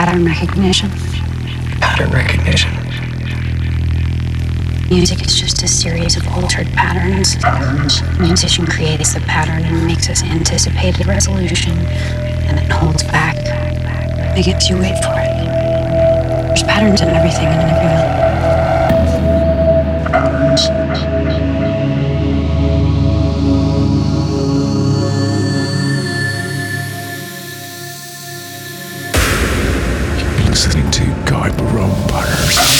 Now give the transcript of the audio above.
pattern recognition. Pattern recognition. Music is just a series of altered patterns. The musician creates the pattern and makes us anticipate the resolution, and then holds back, It makes you wait for it. There's patterns in everything and in everyone. Rome Butters.